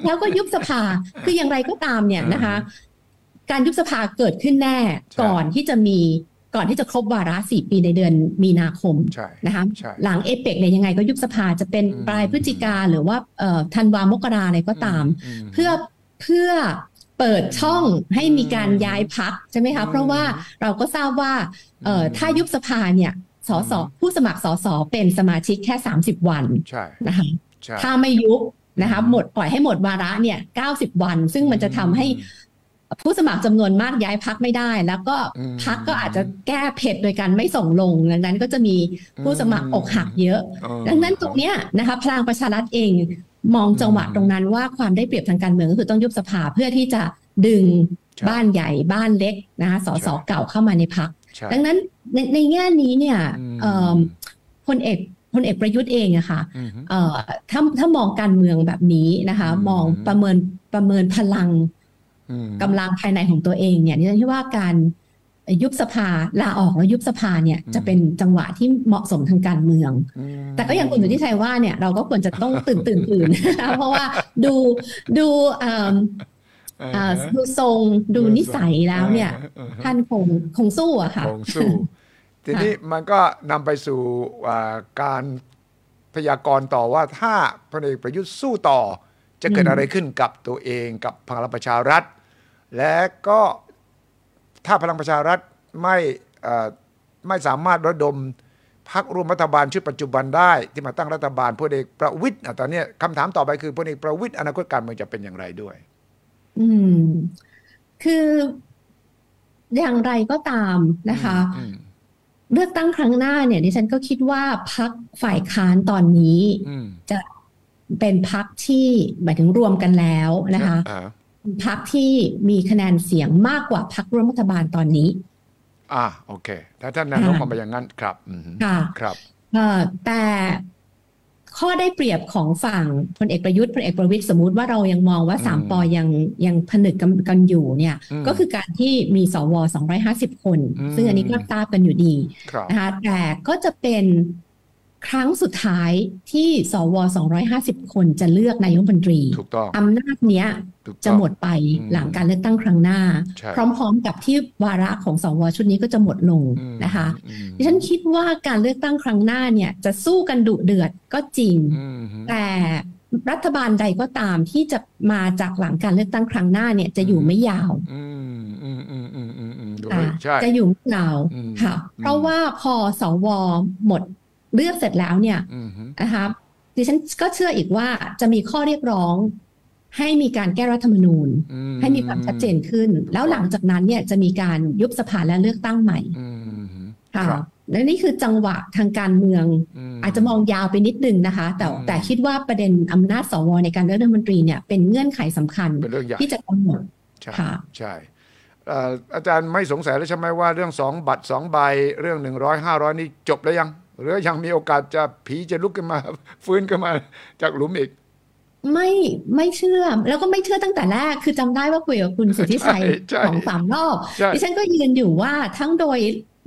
แล้วก็ยุบสภาคืออย่างไรก็ตามเนี่ยนะคะ การยุบสภาเกิดขึ้นแน่ก่อนที่จะมีก่อนที่จะครบวาระสี่ปีในเดือนมีนาคมนะคะหลังเอเปกเนี่ยยังไงก็ยุบสภาจะเป็นปลายพฤศจิกาหรือว่าธันวามกราอะไรก็ตาม เพื่อเพื่อ เปิดช่องให้มีการย้ายพักใช่ไหมคะเพราะว่าเราก็ทราบว่าเอ่อถ้ายุบสภาเนี่ยสสผู้สมัครสสเป็นสมาชิกแค่สามสิบวันนะคะถ้าไม่ยุบนะคะหมดปล่อยให้หมดวาระเนี่ยเก้าสิบวัน ซึ่งมันจะทำให้ผู้สมัครจำนวนมากย้ายพักไม่ได้ แล้วก็พักก็อาจจะแก้เผ็ดโดยการไม่ส่งลง ดังนั้นก็จะมีผู้สมัครอกหักเยอะ ดังนั้นตรงเนี้ยนะคะพลังประชารัฐเอง มองจังหวะตรงนั้นว่าความได้เปรียบทางการเมืองก็คือต้องยุบสภาเพื่อที่จะดึงบ้านใหญ่บ้านเล็กนะคะสสเก่าเข้ามาในพักดังนั้นในในแง่นี้เนี่ยพลเอกพลเอกประยุทธ์เองอะค่ะถ้าถ้ามองการเมืองแบบนี้นะคะ มองประเมินประเมินพลังกำลังภายในของตัวเองเนี่ยนี่ฉันคิดว่าการ ยุบสภาลาออกแล้วยุบสภาเนี่ยจะเป็นจังหวะที่เหมาะสมทางการเมือง แต่ก็อย่างคุณสุทธิชัยว่าเนี่ยเราก็ควรจะต้องตื่นตื่นตื่นเพราะว่าดูดูดูทรงดูนิสัยแล้วเนี่ย ท่านคงคงสู้อะค่ะคงสู้ ทีนี้มันก็นำไปสู่การพยากรณ์ต่อว่าถ้าพลเอกประยุทธ์สู้ต่อ จะเกิดอะไรขึ้นกับตัวเองกับพลังประชารัฐ และก็ ถ้าพลังประชารัฐไม่ไม่สามารถระดมพักร่วมรัฐบาลชุดปัจจุบันได้ที่มาตั้งรัฐบาลพลเอกประวิทย์ตอนนี้คำถามต่อไปคือพลเอกประวิทย์อนาคตการเมืองจะเป็นอย่างไรด้วย อืม คืออย่างไรก็ตามนะคะ เลือกตั้งครั้งหน้าเนี่ยดิฉันก็คิดว่าพักฝ่ายค้านตอนนี้จะเป็นพักที่หมายถึงรวมกันแล้วนะคะ พักที่มีคะแนนเสียงมากกว่าพักร่วมรัฐบาลตอนนี้ อ่าโอเค ถ้าท่านนายกมองไปอย่างนั้นครับค่ะครับแต่ข้อได้เปรียบของฝั่งพลเอกประยุทธ์พลเอกประวิตยสมมติว่าเรายังมองว่าสามปอยังยังผนึกกันอยู่เนี่ย ก็คือการที่มีสว250คน ซึ่งอันนี้ก็ทราบกันอยู่ดีนะคะแต่ก็จะเป็น ครั้งสุดท้ายที่สว 250 คนจะเลือกนายกบัญชีอำนาจเนี้ยจะหมดไปหลังการเลือกตั้งครั้งหน้า พร้อมๆกับที่วาระของสวชุดนี้ก็จะหมดลงนะคะดิฉันคิดว่าการเลือกตั้งครั้งหน้าเนี่ยจะสู้กันดุเดือดก็จริง แต่รัฐบาลใดก็ตามที่จะมาจากหลังการเลือกตั้งครั้งหน้าเนี่ยจะอยู่ไม่ยาวจะอยู่ไม่ยาวค่ะเพราะว่าพอสวหมด เลือกเสร็จแล้วเนี่ยนะคะดิฉันก็เชื่ออีกว่าจะมีข้อเรียกร้อง ให้มีการแก้รัฐธรรมนูญ ให้มีความชัดเจนขึ้น แล้วหลังจากนั้นเนี่ยจะมีการยุบสภาและเลือกตั้งใหม่ค่ะและนี่คือจังหวะทางการเมือง อาจจะมองยาวไปนิดนึงนะคะ แต่แต่คิดว่าประเด็นอำนาจสวในการเลือกรัฐมนตรีเนี่ยเป็นเงื่อนไขสำคัญที่จะกำหนดค่ะใช่อาจารย์ไม่สงสัยแล้วใช่ไหมว่าเรื่องสองบัตรสองใบเรื่องหนึ่งร้อยห้าร้อยนี่จบแล้วยัง หรือยังมีโอกาสจะผีจะลุกขึ้นมา ฟื้นขึ้นมาจากหลุมอีก ไม่ไม่เชื่อ แล้วก็ไม่เชื่อตั้งแต่แรกคือจำได้ว่าคุยกับคุณสุทธิชัยสองสามรอบดิฉันก็ยืนอยู่ว่าทั้งโดย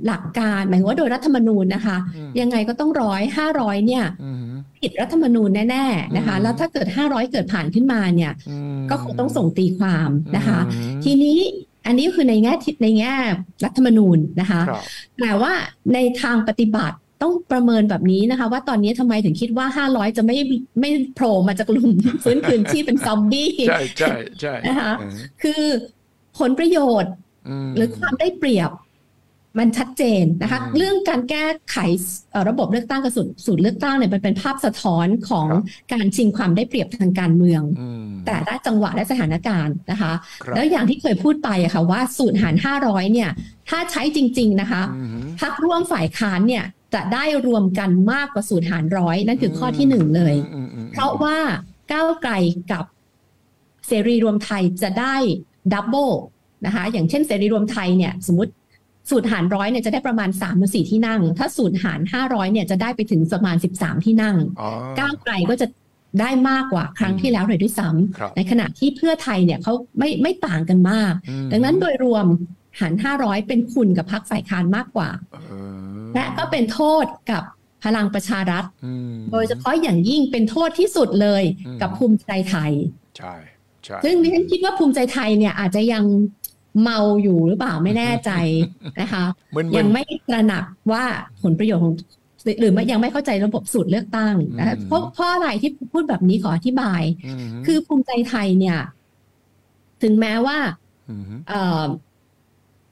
หลักการหมายว่าโดยรัฐธรรมนูญนะคะ ยังไงก็ต้องร้อยห้าร้อยเนี่ยผิดรัฐธรรมนูญแน่ๆนะคะ แล้วถ้าเกิด500เกิดผ่านขึ้นมาเนี่ย ก็คงต้องส่งตีความนะคะ ทีนี้อันนี้คือในแง่ในแง่รัฐธรรมนูญนะคะ แต่ว่าในทางปฏิบัติ ต้องประเมินแบบนี้นะคะ ว่าตอนนี้ทำไมถึงคิดว่า 500 จะไม่ไม่โผล่มาจากหลุมฟื้นคืนที่เป็นซอมบี้ใช่ใช่ใช่นะคะคือผลประโยชน์ หรือความได้เปรียบมันชัดเจนนะคะ เรื่องการแก้ไขระบบเลือกตั้งกับสูตรสูตรเลือกตั้งเนี่ยมันเป็นภาพสะท้อนของการชิงความได้เปรียบทางการเมือง แต่ละจังหวะและสถานการณ์นะคะ แล้วอย่างที่เคยพูดไปอะค่ะว่าสูตรหารห้าร้อยเนี่ย ถ้าใช้จริง ๆ นะคะพักร่วมฝ่ายค้านเนี่ย จะได้รวมกันมากกว่าสูตรหารร้อยนั่นคือข้อที่หนึ่งเลย เพราะว่าก้าวไกลกับเสรีรวมไทยจะได้ดับเบิลนะคะอย่างเช่นเสรีรวมไทยเนี่ยสมมติสูตรหารร้อยเนี่ยจะได้ประมาณ3ามหรือสี่ที่นั่ง ถ้าสูตรหารห้าร้อยเนี่ยจะได้ไปถึงประมาณ 13 ที่นั่งก้าวไกลก็จะได้มากกว่าครั้งที่แล้วเลยด้วยซ้ำในขณะที่เพื่อไทยเนี่ยเขาไม่ไม่ต่างกันมาก ดังนั้นโดยรวม หารห้าร้อยเป็นคุณกับพรรคฝ่ายค้านมากกว่า และก็เป็นโทษกับพลังประชารัฐ โดยเฉพาะอย่างยิ่งเป็นโทษที่สุดเลยกับภูมิใจไทย ใช่ใช่ซึ่งดิฉันคิดว่าภูมิใจไทยเนี่ยอาจจะยังเมาอยู่หรือเปล่าไม่แน่ใจนะคะ ยังไม่ตระหนักว่าผลประโยชน์ของหรือยังไม่เข้าใจระบบสูตรเลือกตั้งนะคะเพราะเพราะอะไรที่พูดแบบนี้ขออธิบาย คือภูมิใจไทยเนี่ย ถึงแม้ว่าเออ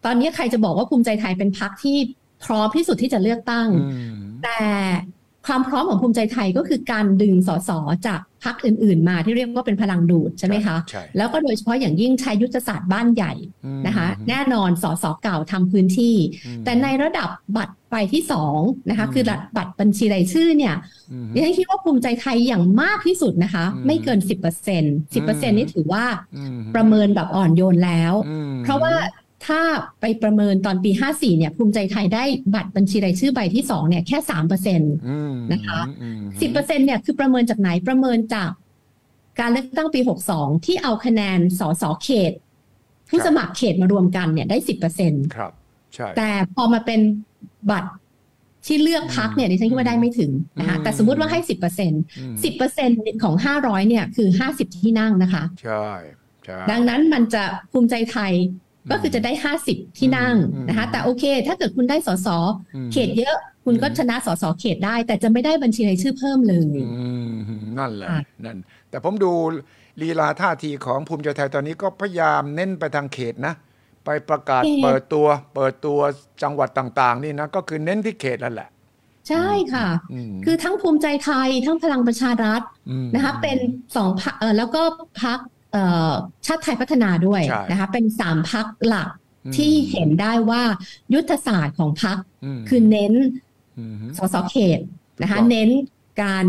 ตอนนี้ใครจะบอกว่าภูมิใจไทยเป็นพรรคที่พร้อมที่สุดที่จะเลือกตั้ง แต่ความพร้อมของภูมิใจไทยก็คือการดึงสสจากพรรคอื่น ๆ มาที่เรียกว่าเป็นพลังดูดใช่ไหมคะแล้วก็โดยเฉพาะอย่างยิ่งใช้ยุทธศาสตร์บ้านใหญ่นะคะ แน่นอนสสเก่าทำพื้นที่ แต่ในระดับบัตรไปที่สองนะคะคือบัตรบัญชีรายชื่อเนี่ยดิฉันคิดว่าภูมิใจไทยอย่างมากที่สุดนะคะ ไม่เกินสิบเปอร์เซ็นสิบเปอร์เซ็นนี่ถือว่าประเมินแบบอ่อนโยนแล้ว เพราะว่า ถ้าไปประเมินตอนปี 54 เนี่ย ภูมิใจไทยได้บัตรบัญชีรายชื่อใบที่สองเนี่ย แค่สามเปอร์เซ็นต์นะคะสิบเปอร์เซ็นเนี่ยคือประเมินจากไหนประเมินจากการเลือกตั้งปี 62 ที่เอาคะแนนสสเขต ผู้สมัครเขตมารวมกันเนี่ยได้สิบเปอร์เซ็นต์ครับใช่แต่พอมาเป็นบัตรที่เลือกพักเนี่ยดิฉันคิดว่าได้ไม่ถึงนะคะแต่สมมติว่าให้สิบเปอร์เซ็นสิบเปอร์เซ็นของห้าร้อยเนี่ยคือห้าสิบที่นั่งนะคะ ใช่ใช่ดังนั้นมันจะภูมิใจไทย ก็คือจะได้ห้าสิบที่นั่งนะคะ แต่โอเค ถ้าเกิดคุณได้สสเขตเยอะคุณก็ชนะสสเขตได้ แต่จะไม่ได้บัญชีรายชื่อเพิ่มเลยนั่นแหละนั่น แต่ผมดูลีลาท่าทีของภูมิใจไทยตอนนี้ก็พยายามเน้นไปทางเขตนะ ไปประกาศเปิดตัว เปิดตัวจังหวัดต่าง ๆ นี่นะ ก็คือเน้นที่เขตนั่นแหละ ใช่ค่ะ คือทั้งภูมิใจไทยทั้งพลังประชารัฐนะคะ เป็นสองพักแล้วก็พัก ชาติไทยพัฒนาด้วยนะคะเป็นสามพักหลักที่เห็นได้ว่ายุทธศาสตร์ของพักคือเน้นสสเขตนะคะเน้นการ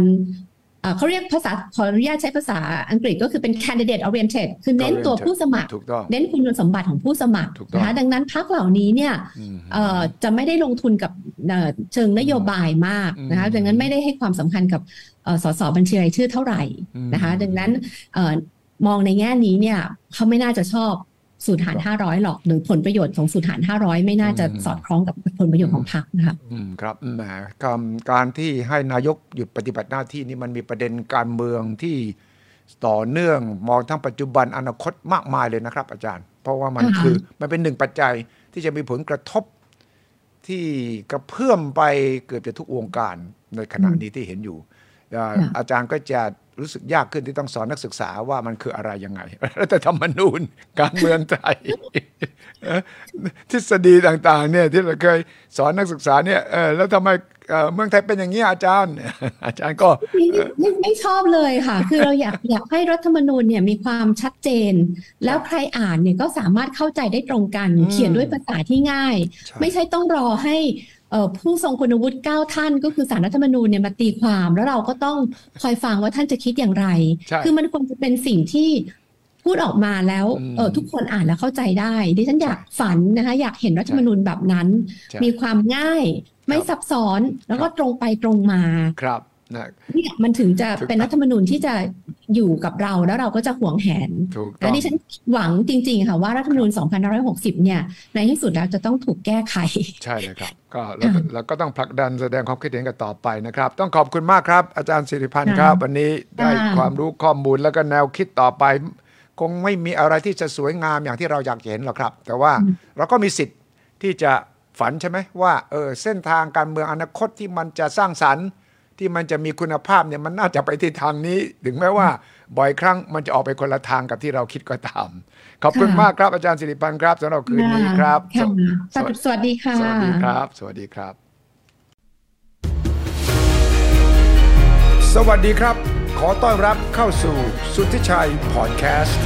เขาเรียกภาษาขออนุญาตใช้ภาษาอังกฤษก็คือเป็น candidate oriented คือเน้นตัวผู้สมัคร เน้นคุณสมบัติของผู้สมัครนะคะดังนั้นพักเหล่านี้เนี่ยจะไม่ได้ลงทุนกับเชิงนโยบายมากนะคะดังนั้นไม่ได้ให้ความสำคัญกับสสบัญชีรายชื่อเท่าไหร่นะคะดังนั้น มองในแง่นี้เนี่ยเขาไม่น่าจะชอบสูตรหารห้าร้อยหรอกหรือผลประโยชน์ของสูตรหารห้าร้อยไม่น่าจะสอดคล้องกับผลประโยชน์ของพรรคนะคะอืมครับแหมการที่ให้นายกหยุดปฏิบัติหน้าที่นี่มันมีประเด็นการเมืองที่ต่อเนื่องมองทั้งปัจจุบันอนาคตมากมายเลยนะครับ อาจารย์ เพราะว่ามันคือมันเป็นหนึ่งปัจจัยที่จะมีผลกระทบที่กระเพื่อมไปเกือบจะทุกวงการในขณะนี้ที่เห็นอยู่ อาจารย์ก็จะ รู้สึกยากขึ้นที่ต้องสอนนักศึกษาว่ามันคืออะไรยังไงรัฐธรรมนูญการเมืองไทยทฤษฎีต่าง ๆ เนี่ยที่เราเคยสอนนักศึกษาเนี่ยเออแล้วทำไมเมืองไทยเป็นอย่างนี้อาจารย์ อาจารย์ก็ไม่ไม่ชอบเลยค่ะ คือเราอยากอยากให้รัฐธรรมนูญเนี่ยมีความชัดเจน แล้วใครอ่านเนี่ยก็สามารถเข้าใจได้ตรงกัน เขียนด้วยภาษาที่ง่าย ไม่ใช่ต้องรอให้ ผู้ทรงคุณวุฒิเก้าท่านก็คือสารรัฐธรรมนูญเนี่ยมาตีความแล้วเราก็ต้องคอยฟังว่าท่านจะคิดอย่างไร คือมันควรจะเป็นสิ่งที่พูดออกมาแล้วเออทุกคนอ่านแล้วเข้าใจได้ดิฉันอยากฝันนะคะอยากเห็นรัฐธรรมนูญแบบนั้น มีความง่ายไม่ซับซ้อนแล้วก็ตรงไปตรงมาครับนะ นี่มันถึงจะเป็นรัฐธรรมนูญที่จะอยู่กับเราแล้วเราก็จะห่วงแหนและดิฉันหวังจริง ๆ ค่ะว่ารัฐธรรมนูญ2560 เนี่ย ในที่สุดแล้วจะต้องถูกแก้ไข ใช่เลยครับ ก็เราก็ต้องผลักดันแสดงความคิดเห็นกันต่อไปนะครับ ต้องขอบคุณมากครับ อาจารย์สิริพันธ์ครับ วันนี้ได้ความรู้ข้อมูลแล้วก็แนวคิดต่อไป คงไม่มีอะไรที่จะสวยงามอย่างที่เราอยากเห็นหรอกครับ แต่ว่าเราก็มีสิทธิ์ที่จะฝันใช่ไหมว่าเออเส้นทางการเมืองอนาคตที่มันจะสร้างสรรค์ ที่มันจะมีคุณภาพเนี่ยมันน่าจะไปที่ทางนี้ ถึงแม้ว่าบ่อยครั้งมันจะออกไปคนละทางกับที่เราคิดก็ตาม ขอบคุณมากครับอาจารย์สิริพันธ์ครับสำหรับคืนนี้ครับสวัสดีค่ะ สวัสดีครับ สวัสดีครับ สวัสดีครับ ขอต้อนรับเข้าสู่สุทธิชัยพอดแคสต์